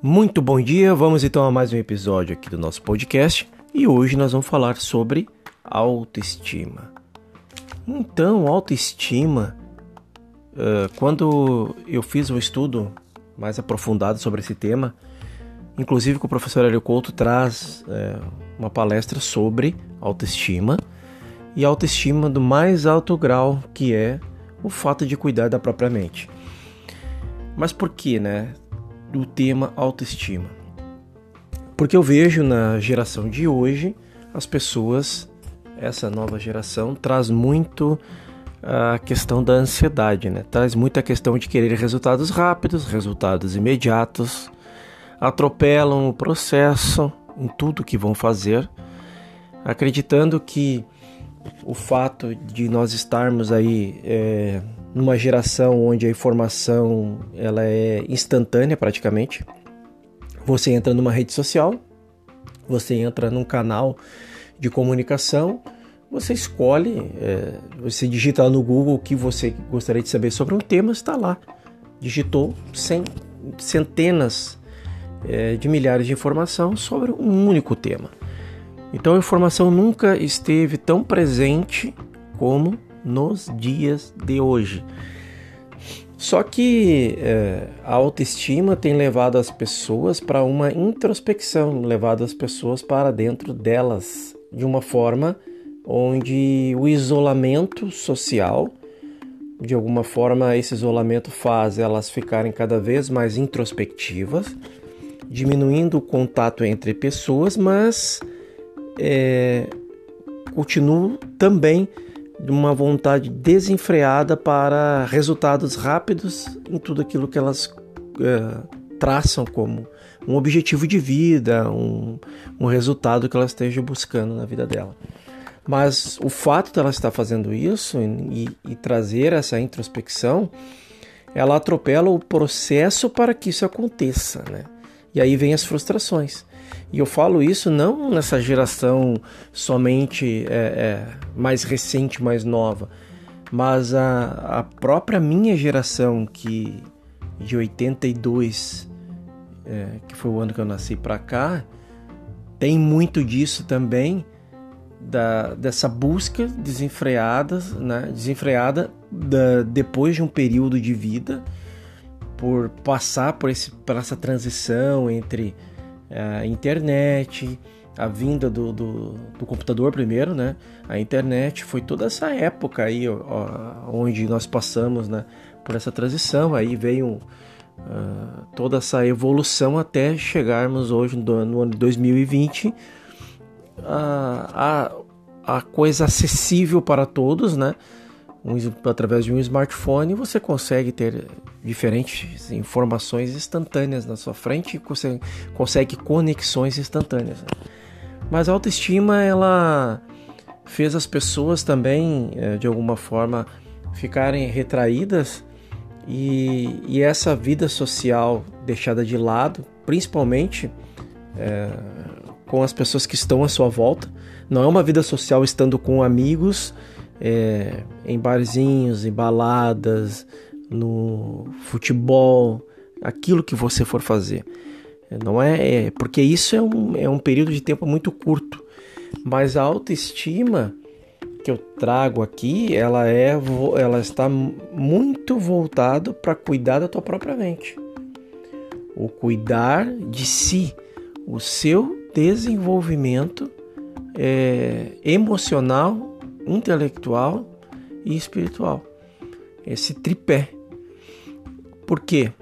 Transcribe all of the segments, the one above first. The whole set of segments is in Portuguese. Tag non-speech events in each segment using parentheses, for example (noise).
Muito bom dia, vamos então a mais um episódio aqui do nosso podcast e hoje nós vamos falar sobre autoestima. Então, autoestima, quando eu fiz um estudo mais aprofundado sobre esse tema, inclusive que o professor Hélio Couto traz uma palestra sobre autoestima e autoestima do mais alto grau, que é o fato de cuidar da própria mente. Mas por que, né? do tema autoestima. Porque eu vejo na geração de hoje as pessoas, essa nova geração, traz muito a questão da ansiedade, né? Traz muito a questão de querer resultados rápidos, resultados imediatos, atropelam o processo em tudo que vão fazer, acreditando que o fato de nós estarmos aí é, numa geração onde a informação ela é instantânea praticamente. Você entra numa rede social, você entra num canal de comunicação, você escolhe, é, você digita no Google o que você gostaria de saber sobre um tema, está lá. Digitou centenas é, de milhares de informação sobre um único tema. Então a informação nunca esteve tão presente como nos dias de hoje. Só que é, a autoestima tem levado as pessoas para uma introspecção, levado as pessoas para dentro delas, de uma forma onde o isolamento social, de alguma forma, esse isolamento faz elas ficarem cada vez mais introspectivas, diminuindo o contato entre pessoas, mas é, continuam também de uma vontade desenfreada para resultados rápidos em tudo aquilo que elas é, traçam como um objetivo de vida, um, um resultado que ela esteja buscando na vida dela. Mas o fato de ela estar fazendo isso e, e trazer essa introspecção, ela atropela o processo para que isso aconteça, né? E aí vem as frustrações. E eu falo isso não nessa geração somente é, é, mais recente, mais nova, mas a, a própria minha geração, que de 82, é, que foi o ano que eu nasci para cá, tem muito disso também, da, dessa busca desenfreada, né, desenfreada da, depois de um período de vida, por passar por, esse, por essa transição entre a internet, a vinda do, do, do, computador primeiro, né? A internet foi toda essa época aí ó, onde nós passamos, né? Por essa transição, aí veio uh, toda essa evolução até chegarmos hoje no, no ano 2020 a, a, a coisa acessível para todos, né? Um, através de um smartphone você consegue ter diferentes informações instantâneas na sua frente e consegue, consegue conexões instantâneas. Mas a autoestima ela fez as pessoas também eh, de alguma forma ficarem retraídas e, e essa vida social deixada de lado, principalmente é, com as pessoas que estão à sua volta. Não é uma vida social estando com amigos é, em barzinhos, em baladas, no futebol, aquilo que você for fazer. Não é, é porque isso é um, é um período de tempo muito curto, mas a autoestima que eu trago aqui, ela é, ela está muito voltado para cuidar da tua própria mente, o cuidar de si, o seu desenvolvimento é, emocional, intelectual e espiritual. Esse tripé. Por quê?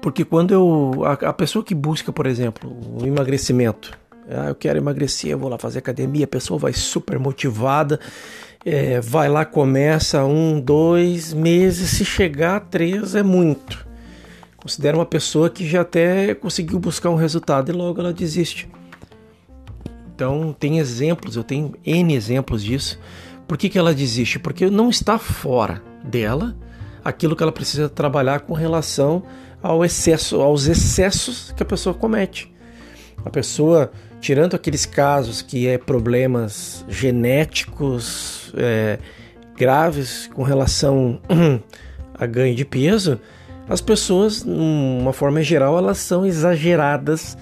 Porque quando eu. A, a pessoa que busca, por exemplo, o emagrecimento, ah, eu quero emagrecer, eu vou lá fazer academia, a pessoa vai super motivada, é, vai lá, começa um, dois meses, se chegar a três é muito. Considera uma pessoa que já até conseguiu buscar um resultado e logo ela desiste. Então tem exemplos, eu tenho N exemplos disso. Por que, que ela desiste? Porque não está fora dela aquilo que ela precisa trabalhar com relação ao excesso, aos excessos que a pessoa comete. A pessoa, tirando aqueles casos que é problemas genéticos, é, graves com relação (clears throat) a ganho de peso, as pessoas, de uma forma geral, elas são exageradas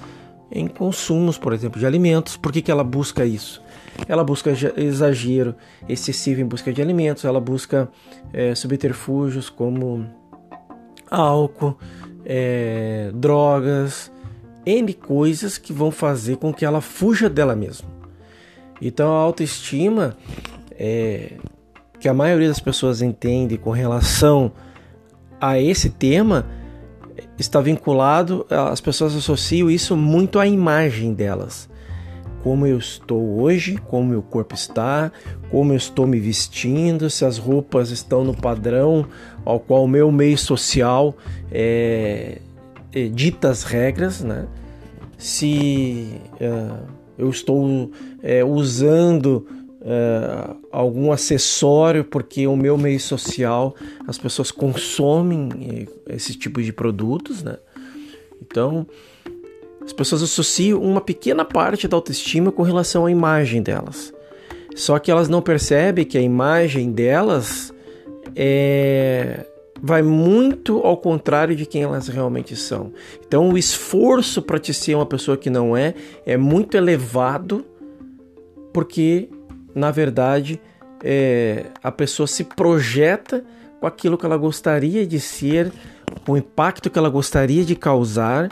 em consumos, por exemplo, de alimentos. Por que, que ela busca isso? Ela busca exagero excessivo em busca de alimentos, ela busca é, subterfúgios como álcool, é, drogas, N coisas que vão fazer com que ela fuja dela mesma. Então a autoestima é, que a maioria das pessoas entende com relação a esse tema está vinculado, as pessoas associam isso muito à imagem delas. Como eu estou hoje, como meu corpo está, como eu estou me vestindo, se as roupas estão no padrão ao qual o meu meio social é, é, dita as regras, né? se é, eu estou é, usando é, algum acessório, porque o meu meio social as pessoas consomem é, esse tipo de produtos, né? Então as pessoas associam uma pequena parte da autoestima com relação à imagem delas. Só que elas não percebem que a imagem delas é, vai muito ao contrário de quem elas realmente são. Então o esforço para te ser uma pessoa que não é é muito elevado porque na verdade, é, a pessoa se projeta com aquilo que ela gostaria de ser, o impacto que ela gostaria de causar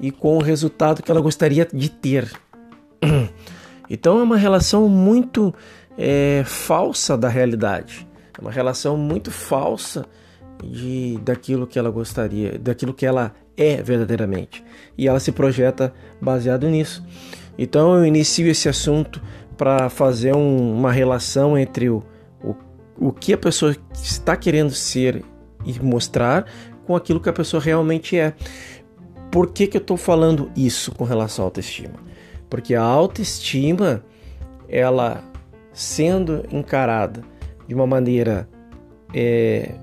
e com o resultado que ela gostaria de ter. (clears throat) Então é uma relação muito é, falsa da realidade, é uma relação muito falsa de daquilo que ela gostaria, daquilo que ela é verdadeiramente. E ela se projeta baseado nisso. Então eu inicio esse assunto para fazer um, uma relação entre o, o, o que a pessoa está querendo ser e mostrar com aquilo que a pessoa realmente é. Por que, que eu estou falando isso com relação à autoestima? Porque a autoestima, ela sendo encarada de uma maneira é,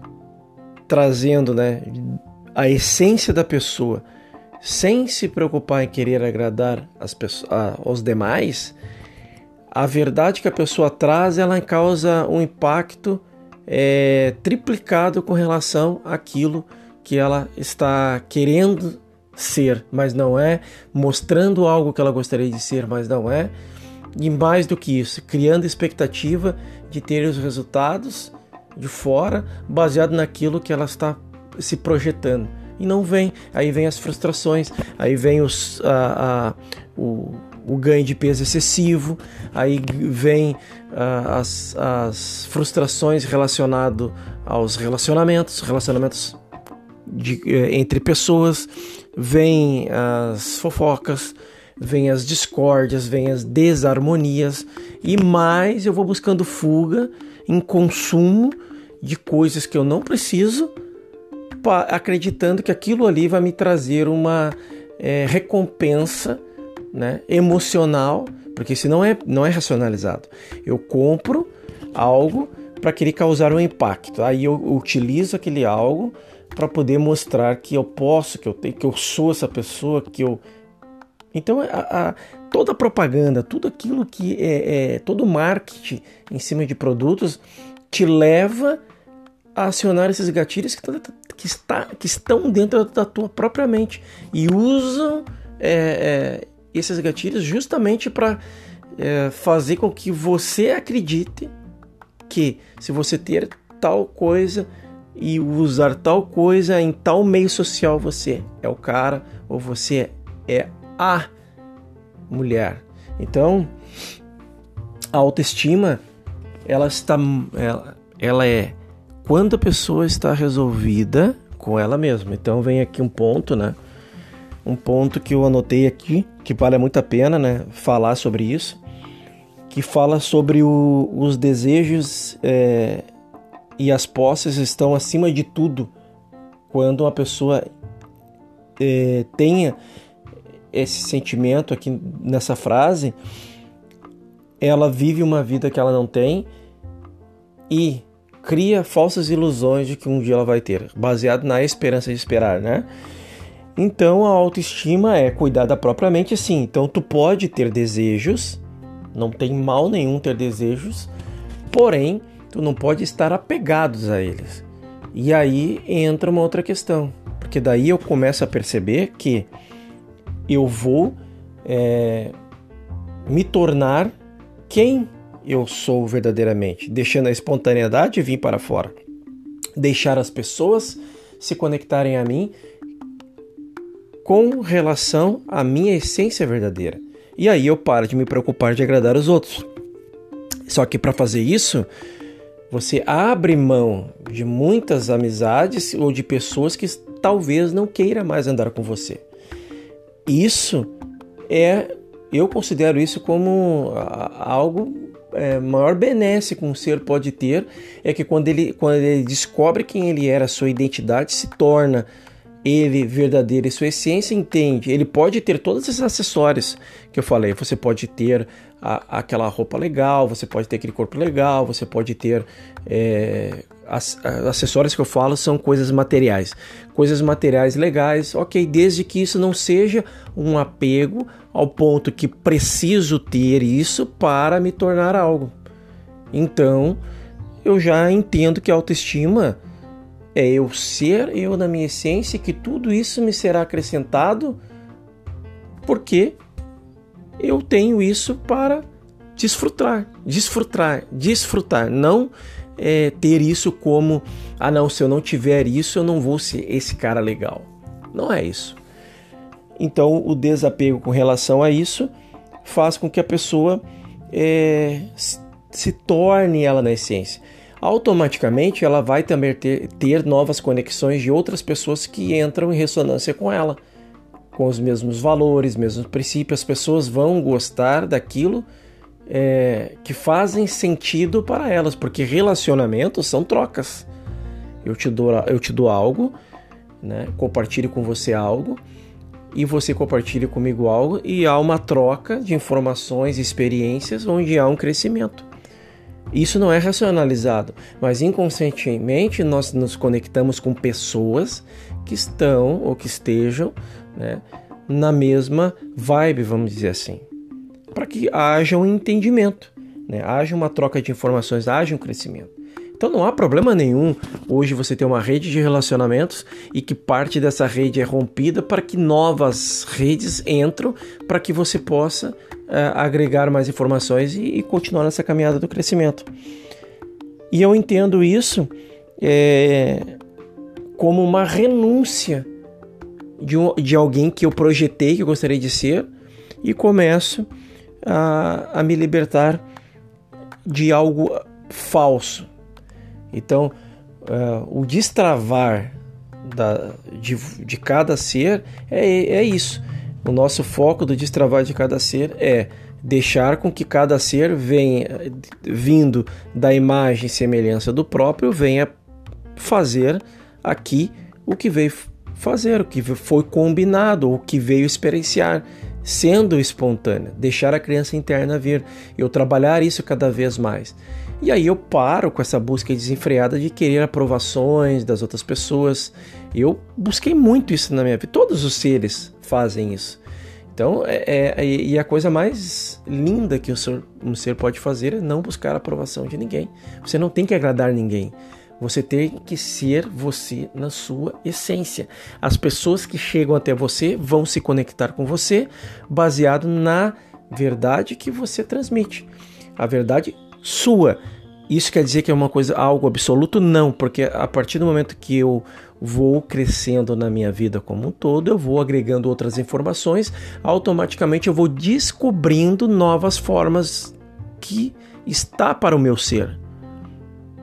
trazendo né, a essência da pessoa, sem se preocupar em querer agradar as pessoas, aos demais, a verdade que a pessoa traz ela causa um impacto é, triplicado com relação àquilo que ela está querendo ser, mas não é, mostrando algo que ela gostaria de ser, mas não é, e mais do que isso, criando expectativa de ter os resultados de fora baseado naquilo que ela está se projetando. E não vem, aí vem as frustrações, aí vem os, a, a, o, o ganho de peso excessivo, aí vem as, as frustrações relacionadas aos relacionamentos, relacionamentos de, eh, entre pessoas, vem as fofocas, vem as discórdias, vem as desarmonias e mais eu vou buscando fuga em consumo de coisas que eu não preciso, acreditando que aquilo ali vai me trazer uma é, recompensa né, emocional, porque se não é, não é racionalizado. Eu compro algo para querer causar um impacto. Aí eu utilizo aquele algo para poder mostrar que eu posso, que eu tenho, que eu sou essa pessoa, que eu então a, a, toda a propaganda, tudo aquilo que é, é todo marketing em cima de produtos te leva a acionar esses gatilhos que, que, está, que estão dentro da tua própria mente e usam é, é, esses gatilhos justamente para é, fazer com que você acredite que se você ter tal coisa e usar tal coisa em tal meio social você é o cara ou você é a mulher. Então, a autoestima ela está ela, ela é quando a pessoa está resolvida com ela mesma. Então vem aqui um ponto, né? Um ponto que eu anotei aqui que vale muito a pena né, falar sobre isso, que fala sobre o, os desejos é, e as posses estão acima de tudo quando uma pessoa é, tenha esse sentimento aqui nessa frase, ela vive uma vida que ela não tem e cria falsas ilusões de que um dia ela vai ter, baseado na esperança de esperar, né? Então a autoestima é cuidar da própria mente, sim. Então tu pode ter desejos, não tem mal nenhum ter desejos, porém tu não pode estar apegados a eles. E aí entra uma outra questão, porque daí eu começo a perceber que eu vou é, me tornar quem eu sou verdadeiramente, deixando a espontaneidade vir para fora, deixar as pessoas se conectarem a mim com relação à minha essência verdadeira. E aí eu paro de me preocupar de agradar os outros. Só que para fazer isso, você abre mão de muitas amizades ou de pessoas que talvez não queira mais andar com você. Isso é, eu considero isso como algo é, maior benesse que um ser pode ter é que quando ele, quando ele descobre quem ele era, sua identidade se torna ele verdadeiro e sua essência entende. Ele pode ter todos esses acessórios que eu falei. Você pode ter a, aquela roupa legal, você pode ter aquele corpo legal, você pode ter. É, as, acessórios que eu falo são coisas materiais. Coisas materiais legais, ok, desde que isso não seja um apego ao ponto que preciso ter isso para me tornar algo. Então, eu já entendo que a autoestima é eu ser eu na minha essência, que tudo isso me será acrescentado porque eu tenho isso para desfrutar, desfrutar, desfrutar, não é, ter isso como ah não, se eu não tiver isso eu não vou ser esse cara legal. Não é isso. Então o desapego com relação a isso faz com que a pessoa é, se torne ela na essência automaticamente ela vai também ter, ter novas conexões de outras pessoas que entram em ressonância com ela, com os mesmos valores, mesmos princípios. As pessoas vão gostar daquilo é, que fazem sentido para elas, porque relacionamentos são trocas. Eu te dou, eu te dou algo, né? compartilho com você algo, e você compartilha comigo algo, e há uma troca de informações e experiências onde há um crescimento. Isso não é racionalizado, mas inconscientemente nós nos conectamos com pessoas que estão ou que estejam né, na mesma vibe, vamos dizer assim, para que haja um entendimento, né, haja uma troca de informações, haja um crescimento. Então não há problema nenhum hoje você ter uma rede de relacionamentos e que parte dessa rede é rompida para que novas redes entram para que você possa é, agregar mais informações e, e, continuar nessa caminhada do crescimento. E eu entendo isso é, como uma renúncia de, um, de alguém que eu projetei que eu gostaria de ser e começo a, a me libertar de algo falso. Então, uh, o destravar da, de, de cada ser é, é isso o nosso foco do destravar de cada ser é deixar com que cada ser venha vindo da imagem e semelhança do próprio venha fazer aqui o que veio fazer, o que foi combinado, o que veio experienciar, sendo espontâneo, deixar a criança interna vir, eu trabalhar isso cada vez mais. E aí eu paro com essa busca desenfreada de querer aprovações das outras pessoas. Eu busquei muito isso na minha vida. Todos os seres fazem isso. Então, é, é, e a coisa mais linda que um ser, um ser pode fazer é não buscar a aprovação de ninguém. Você não tem que agradar ninguém. Você tem que ser você na sua essência. As pessoas que chegam até você vão se conectar com você baseado na verdade que você transmite. A verdade sua. Isso quer dizer que é uma coisa, algo absoluto? Não, porque a partir do momento que eu vou crescendo na minha vida como um todo, eu vou agregando outras informações, automaticamente eu vou descobrindo novas formas que está para o meu ser.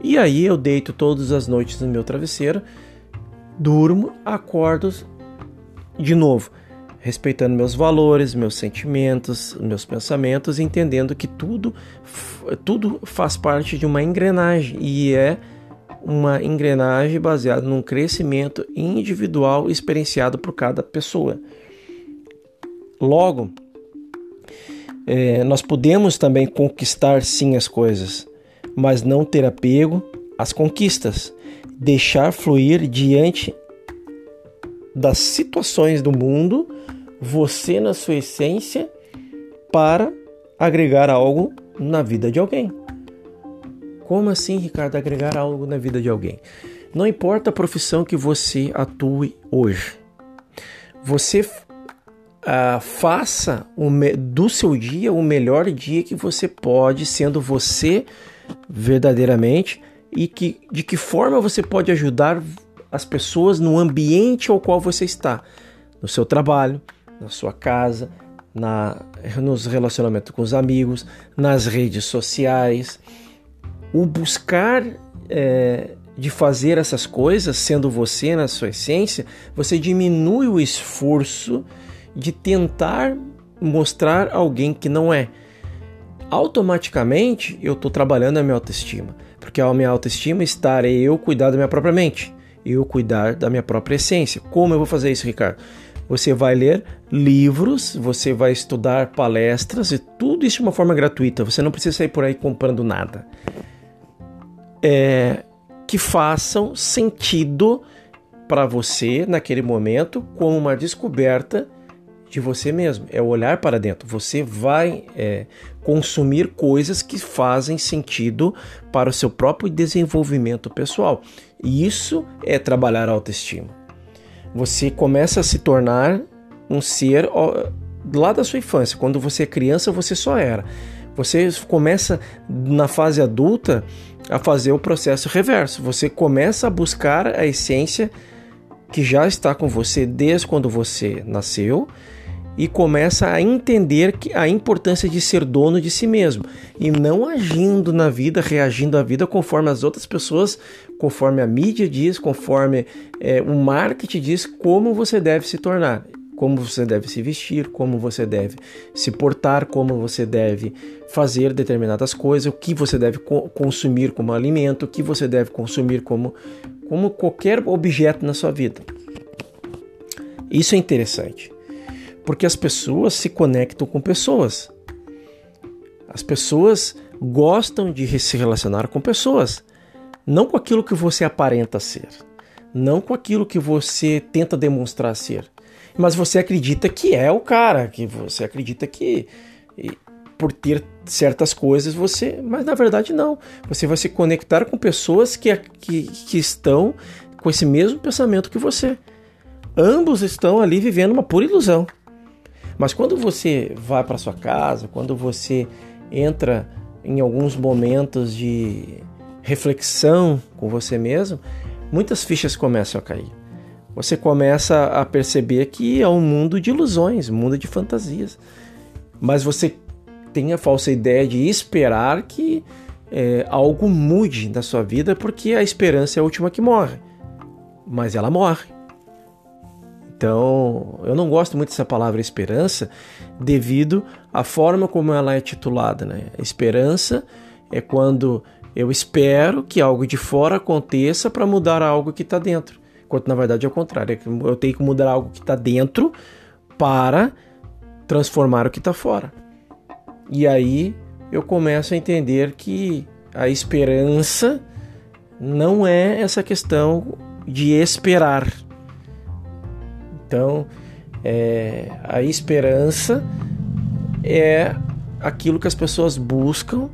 E aí eu deito todas as noites no meu travesseiro, durmo, acordo de novo respeitando meus valores, meus sentimentos, meus pensamentos, entendendo que tudo, tudo faz parte de uma engrenagem e é uma engrenagem baseada num crescimento individual experienciado por cada pessoa. Logo, é, nós podemos também conquistar sim as coisas, mas não ter apego às conquistas, deixar fluir diante das situações do mundo, você na sua essência, para agregar algo na vida de alguém. Como assim, Ricardo, agregar algo na vida de alguém? Não importa a profissão que você atue hoje, você uh, faça do seu dia o melhor dia que você pode, sendo você verdadeiramente e que, de que forma você pode ajudar as pessoas no ambiente ao qual você está, no seu trabalho, na sua casa, na, nos relacionamentos com os amigos, nas redes sociais. O buscar é, de fazer essas coisas, sendo você na sua essência, você diminui o esforço de tentar mostrar alguém que não é. Automaticamente eu estou trabalhando a minha autoestima, porque a minha autoestima está em eu cuidar da minha própria mente, eu cuidar da minha própria essência. Como eu vou fazer isso, Ricardo? Você vai ler livros, você vai estudar palestras e tudo isso de uma forma gratuita. Você não precisa sair por aí comprando nada. É, que façam sentido para você naquele momento como uma descoberta de você mesmo, é olhar para dentro. Você vai é, consumir coisas que fazem sentido para o seu próprio desenvolvimento pessoal. E isso é trabalhar a autoestima. Você começa a se tornar um ser lá da sua infância. Quando você é criança, você só era. Você começa na fase adulta a fazer o processo reverso. Você começa a buscar a essência que já está com você desde quando você nasceu e começa a entender que a importância de ser dono de si mesmo e não agindo na vida, reagindo à vida conforme as outras pessoas, conforme a mídia diz, conforme é, o marketing diz como você deve se tornar, como você deve se vestir, como você deve se portar, como você deve fazer determinadas coisas, o que você deve co consumir como alimento, o que você deve consumir como, como qualquer objeto na sua vida. Isso é interessante porque as pessoas se conectam com pessoas. As pessoas gostam de se relacionar com pessoas, não com aquilo que você aparenta ser, não com aquilo que você tenta demonstrar ser, mas você acredita que é o cara, que você acredita que por ter certas coisas você, mas na verdade não. Você vai se conectar com pessoas que, que, que estão com esse mesmo pensamento que você. Ambos estão ali vivendo uma pura ilusão. Mas quando você vai para sua casa, quando você entra em alguns momentos de reflexão com você mesmo, muitas fichas começam a cair. Você começa a perceber que é um mundo de ilusões, um mundo de fantasias. Mas você tem a falsa ideia de esperar que é, algo mude na sua vida, porque a esperança é a última que morre. Mas ela morre. Então, eu não gosto muito dessa palavra esperança devido à forma como ela é titulada. Né? Esperança é quando eu espero que algo de fora aconteça para mudar algo que está dentro. Enquanto na verdade é o contrário, é eu tenho que mudar algo que está dentro para transformar o que está fora. E aí eu começo a entender que a esperança não é essa questão de esperar então, é, a esperança é aquilo que as pessoas buscam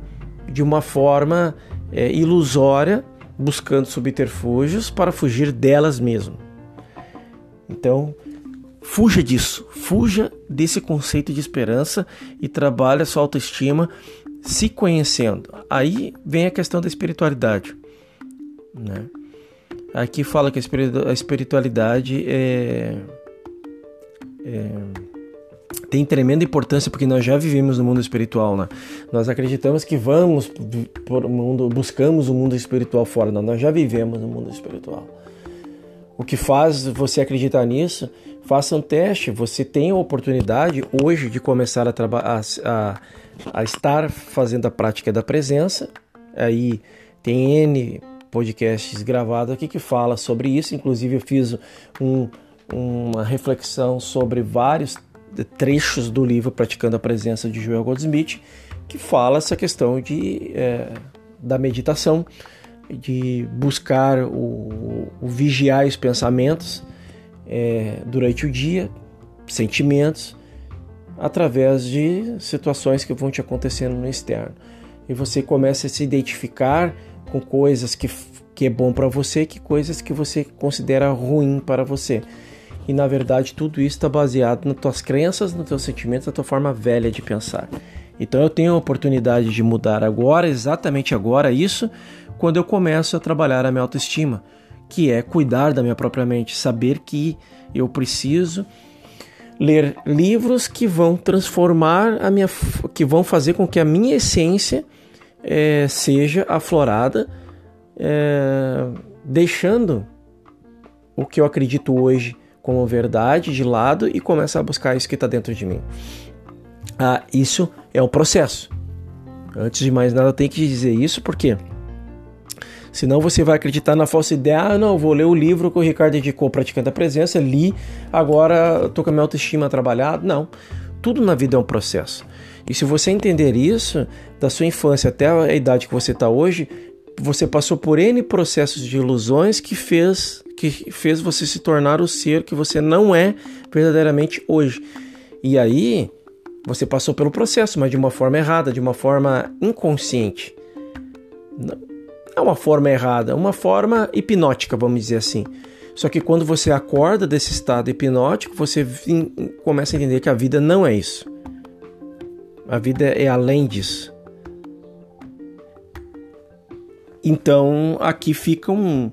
de uma forma é, ilusória, buscando subterfúgios para fugir delas mesmas. Então, fuja disso, fuja desse conceito de esperança e trabalhe a sua autoestima se conhecendo. Aí vem a questão da espiritualidade. Né? Aqui fala que a espiritualidade é é, tem tremenda importância porque nós já vivemos no mundo espiritual, né? Nós acreditamos que vamos por mundo, buscamos o mundo espiritual fora, não, nós já vivemos no mundo espiritual. O que faz você acreditar nisso? Faça um teste. Você tem a oportunidade hoje de começar a, a, a, a estar fazendo a prática da presença. Aí tem N podcasts gravados aqui que fala sobre isso. Inclusive eu fiz um uma reflexão sobre vários trechos do livro Praticando a Presença de Joel Goldsmith, que fala essa questão de, é, da meditação, de buscar o, o vigiar os pensamentos é, durante o dia, sentimentos, através de situações que vão te acontecendo no externo. e você começa a se identificar com coisas que, que é bom para você, que coisas que você considera ruim para você. E na verdade tudo isso está baseado nas tuas crenças, nos teus sentimentos, na tua forma velha de pensar. Então eu tenho a oportunidade de mudar agora, exatamente agora, isso, quando eu começo a trabalhar a minha autoestima, que é cuidar da minha própria mente, saber que eu preciso ler livros que vão transformar a minha, que vão fazer com que a minha essência é, seja aflorada, é, deixando o que eu acredito hoje como verdade de lado e começar a buscar isso que está dentro de mim. Ah, isso é o processo. Antes de mais nada, eu tenho que dizer isso porque senão você vai acreditar na falsa ideia, ah, não, vou ler o livro que o Ricardo indicou, Praticando a Presença, li, agora estou com a minha autoestima trabalhada. Não, tudo na vida é um processo. E se você entender isso, da sua infância até a idade que você está hoje, você passou por N processos de ilusões que fez, que fez você se tornar o ser que você não é verdadeiramente hoje. E aí, você passou pelo processo, mas de uma forma errada, de uma forma inconsciente. Não é uma forma errada, é uma forma hipnótica, vamos dizer assim. Só que quando você acorda desse estado hipnótico, você começa a entender que a vida não é isso. A vida é além disso. Então, aqui fica um,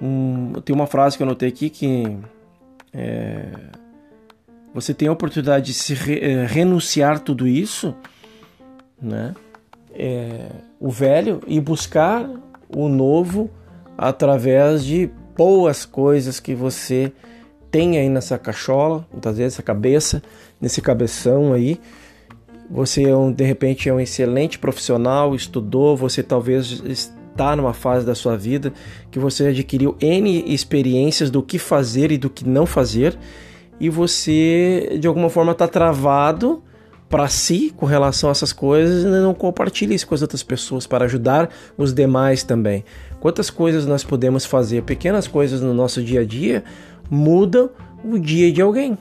um. Tem uma frase que eu notei aqui que. É, você tem a oportunidade de se re, é, renunciar tudo isso, né? É, o velho e buscar o novo através de boas coisas que você tem aí nessa cachola, muitas vezes essa cabeça, nesse cabeção aí. Você é um, de repente é um excelente profissional, estudou, você talvez está numa fase da sua vida que você adquiriu N experiências do que fazer e do que não fazer e você de alguma forma está travado para si com relação a essas coisas e não compartilha isso com as outras pessoas para ajudar os demais também. Quantas coisas nós podemos fazer, pequenas coisas no nosso dia a dia, mudam o dia de alguém.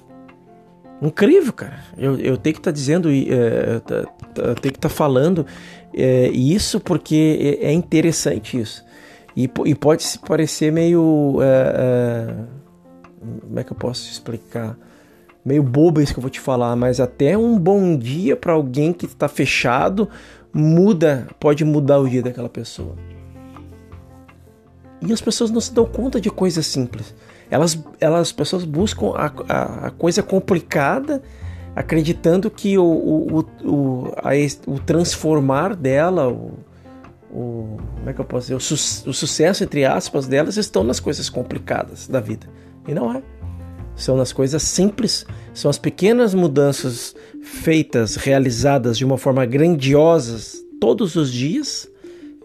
Incrível, cara. Eu, eu tenho que estar tá dizendo, é, tenho que estar tá falando é, isso porque é, é interessante isso. E, e, pode se parecer meio. É, é como é que eu posso explicar? Meio bobo isso que eu vou te falar, mas até um bom dia para alguém que está fechado muda, pode mudar o dia daquela pessoa. E as pessoas não se dão conta de coisas simples. Elas, elas as pessoas buscam a, a, a coisa complicada, acreditando que o, o, o, a, o transformar dela, o, o, como é que eu posso dizer, o, su, o sucesso entre aspas delas estão nas coisas complicadas da vida. E não é. São nas coisas simples, são as pequenas mudanças feitas, realizadas de uma forma grandiosa todos os dias,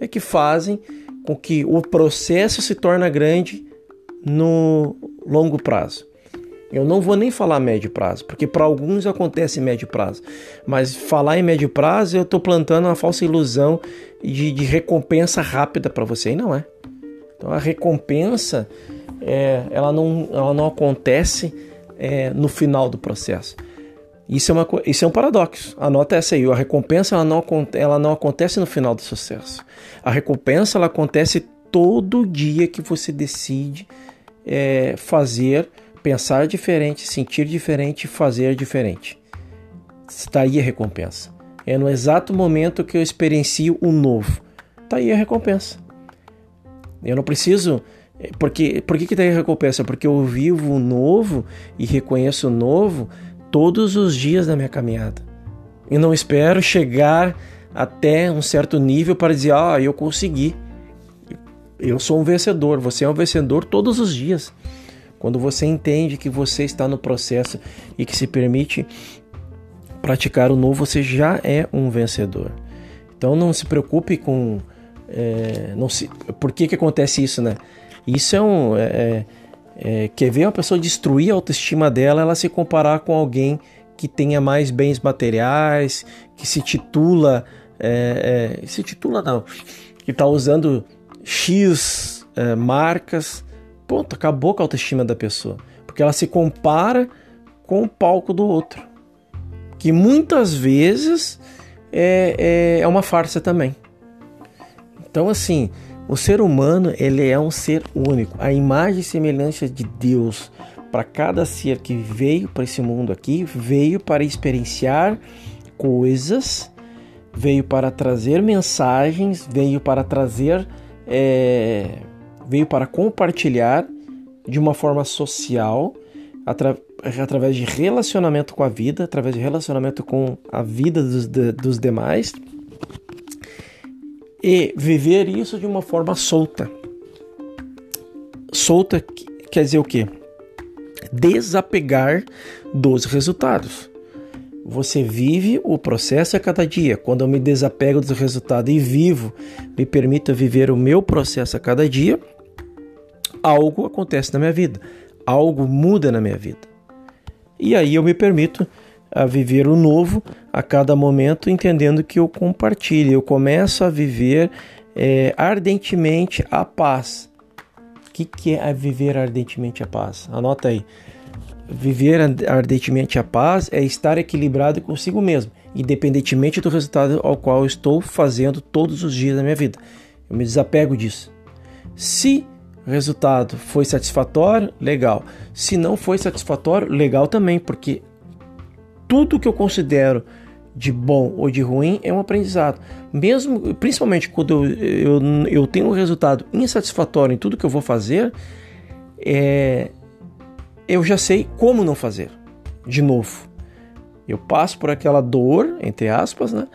é que fazem com que o processo se torne grande no longo prazo. Eu não vou nem falar médio prazo, porque para alguns acontece médio prazo. Mas falar em médio prazo, eu estou plantando uma falsa ilusão de, de recompensa rápida para você, e não é. Então a recompensa é, ela, não, ela não acontece é, no final do processo. Isso é, uma, isso é um paradoxo. Anota essa aí. A recompensa ela não, ela não acontece no final do sucesso. A recompensa ela acontece todo dia que você decide é, fazer, pensar diferente, sentir diferente, fazer diferente. Está aí a recompensa. É no exato momento que eu experiencio o novo. Está aí a recompensa. Eu não preciso. Porque, por que, que aí a recompensa? Porque eu vivo o novo e reconheço o novo todos os dias da minha caminhada. E não espero chegar até um certo nível para dizer, ah, eu consegui. Eu sou um vencedor. Você é um vencedor todos os dias. Quando você entende que você está no processo e que se permite praticar o novo, você já é um vencedor. Então não se preocupe com. É, não se, por que, que acontece isso, né? Isso é um. É, é, é quer ver uma pessoa destruir a autoestima dela, ela se comparar com alguém que tenha mais bens materiais, que se titula. É, é, se titula não. Que está usando X marcas, ponto, acabou com a autoestima da pessoa. Porque ela se compara com o palco do outro. Que muitas vezes é, é, é uma farsa também. Então, assim, o ser humano ele é um ser único. A imagem e semelhança de Deus para cada ser que veio para esse mundo aqui veio para experienciar coisas, veio para trazer mensagens, veio para trazer, é, veio para compartilhar de uma forma social, atra através de relacionamento com a vida, através de relacionamento com a vida dos, de, dos demais e viver isso de uma forma solta. Solta quer dizer o quê? Desapegar dos resultados. Você vive o processo a cada dia. Quando eu me desapego do resultado e vivo, me permito viver o meu processo a cada dia, algo acontece na minha vida, algo muda na minha vida. E aí eu me permito a viver o novo a cada momento, entendendo que eu compartilho, eu começo a viver é, ardentemente a paz. O que, que é viver ardentemente a paz? Anota aí. Viver ardentemente a paz é estar equilibrado consigo mesmo, independentemente do resultado ao qual eu estou fazendo todos os dias da minha vida. Eu me desapego disso. Se resultado foi satisfatório, legal. Se não foi satisfatório, legal também, porque tudo que eu considero de bom ou de ruim é um aprendizado. Mesmo, principalmente quando eu, eu, eu tenho um resultado insatisfatório em tudo que eu vou fazer, é, eu já sei como não fazer. De novo, eu passo por aquela dor, entre aspas, né?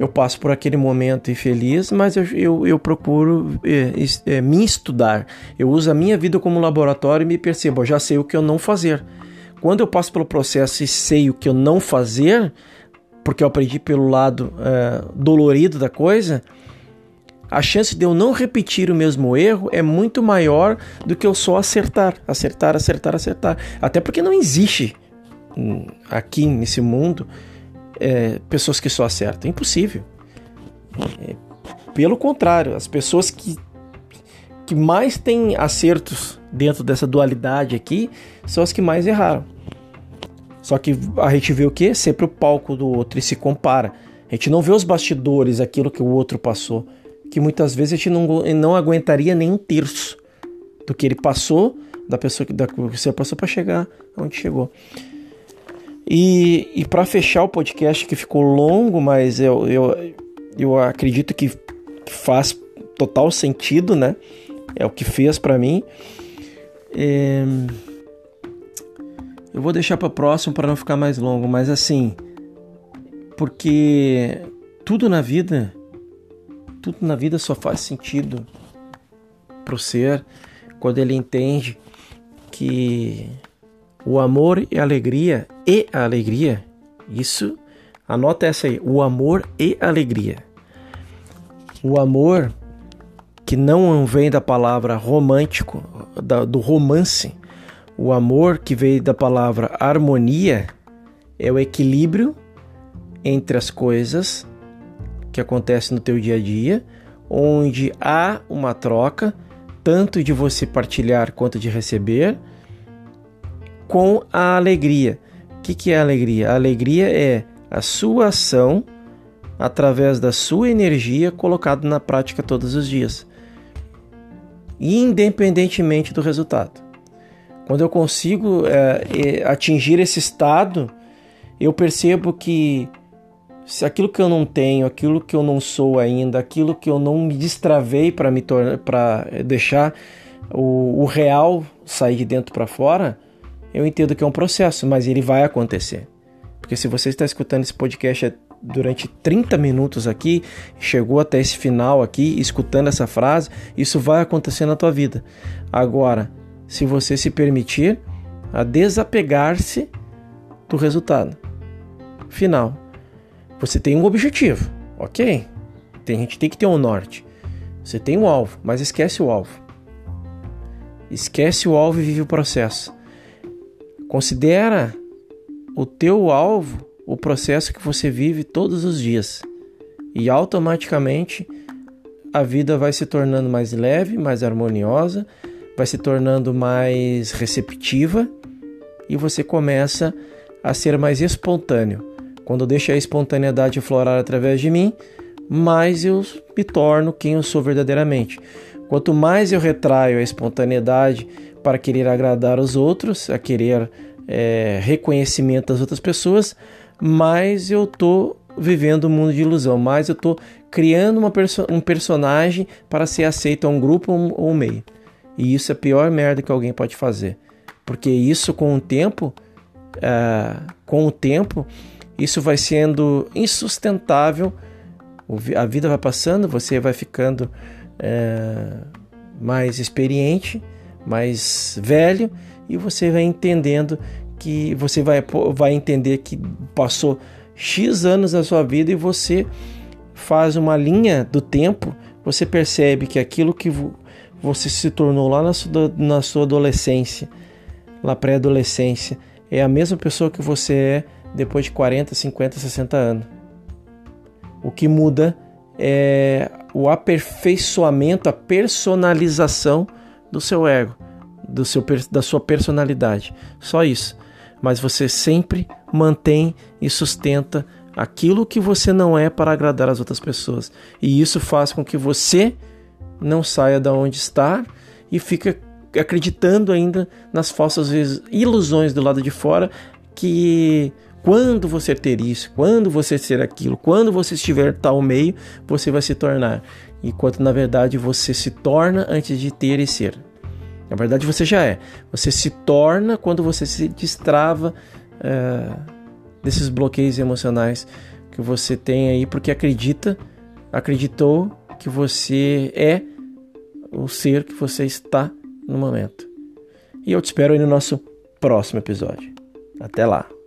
Eu passo por aquele momento infeliz, mas eu, eu, eu procuro é, é, me estudar. Eu uso a minha vida como laboratório e me percebo, já sei o que eu não fazer. Quando eu passo pelo processo e sei o que eu não fazer, porque eu aprendi pelo lado é, dolorido da coisa, a chance de eu não repetir o mesmo erro é muito maior do que eu só acertar, acertar, acertar, acertar. Até porque não existe hum, aqui nesse mundo é, pessoas que só acertam. É impossível. É, pelo contrário, as pessoas que, que mais têm acertos dentro dessa dualidade aqui são as que mais erraram. Só que a gente vê o que? Sempre o palco do outro e se compara. A gente não vê os bastidores, aquilo que o outro passou. Que muitas vezes a gente não, não aguentaria nem um terço do que ele passou, da pessoa que, da, que você passou para chegar onde chegou. E, e para fechar o podcast, que ficou longo, mas eu, eu, eu acredito que faz total sentido, né? É o que fez para mim. É... Eu vou deixar para próximo para não ficar mais longo, mas assim, porque tudo na vida, tudo na vida só faz sentido pro ser quando ele entende que o amor e a alegria e a alegria, isso, anota essa aí, o amor e a alegria. O amor que não vem da palavra romântico, da, do romance. O amor que veio da palavra harmonia é o equilíbrio entre as coisas que acontecem no teu dia a dia, onde há uma troca tanto de você partilhar quanto de receber, com a alegria. O que, que é a alegria? A alegria é a sua ação através da sua energia colocada na prática todos os dias independentemente do resultado. Quando eu consigo é, atingir esse estado, eu percebo que se aquilo que eu não tenho, aquilo que eu não sou ainda, aquilo que eu não me destravei para me para deixar o, o real sair de dentro para fora, eu entendo que é um processo, mas ele vai acontecer. Porque se você está escutando esse podcast durante 30 minutos aqui, chegou até esse final aqui, escutando essa frase, isso vai acontecer na tua vida. Agora, se você se permitir a desapegar-se do resultado final. Você tem um objetivo, ok? Tem, gente tem que ter um norte. Você tem um alvo, mas esquece o alvo. Esquece o alvo e vive o processo. Considera o teu alvo o processo que você vive todos os dias. E automaticamente a vida vai se tornando mais leve, mais harmoniosa, vai se tornando mais receptiva e você começa a ser mais espontâneo. Quando eu deixo a espontaneidade florar através de mim, mais eu me torno quem eu sou verdadeiramente. Quanto mais eu retraio a espontaneidade para querer agradar os outros, a querer é, reconhecimento das outras pessoas, mais eu estou vivendo um mundo de ilusão, mais eu estou criando perso um personagem para ser aceito a um grupo ou um meio. E isso é a pior merda que alguém pode fazer. Porque isso com o tempo, é, com o tempo, isso vai sendo insustentável. A vida vai passando, você vai ficando é, mais experiente, mais velho, e você vai entendendo que você vai, vai entender que passou X anos da sua vida e você faz uma linha do tempo, você percebe que aquilo que você se tornou lá na sua, na sua adolescência, na pré-adolescência, é a mesma pessoa que você é depois de 40, 50, 60 anos. O que muda é o aperfeiçoamento, a personalização do seu ego, do seu, da sua personalidade. Só isso. Mas você sempre mantém e sustenta aquilo que você não é para agradar as outras pessoas. E isso faz com que você não saia da onde está e fica acreditando ainda nas falsas ilusões do lado de fora que quando você ter isso, quando você ser aquilo, quando você estiver tal meio, você vai se tornar. Enquanto na verdade você se torna antes de ter e ser. Na verdade você já é. Você se torna quando você se destrava é, desses bloqueios emocionais que você tem aí, porque acredita, acreditou que você é o ser que você está no momento. E eu te espero aí no nosso próximo episódio. Até lá!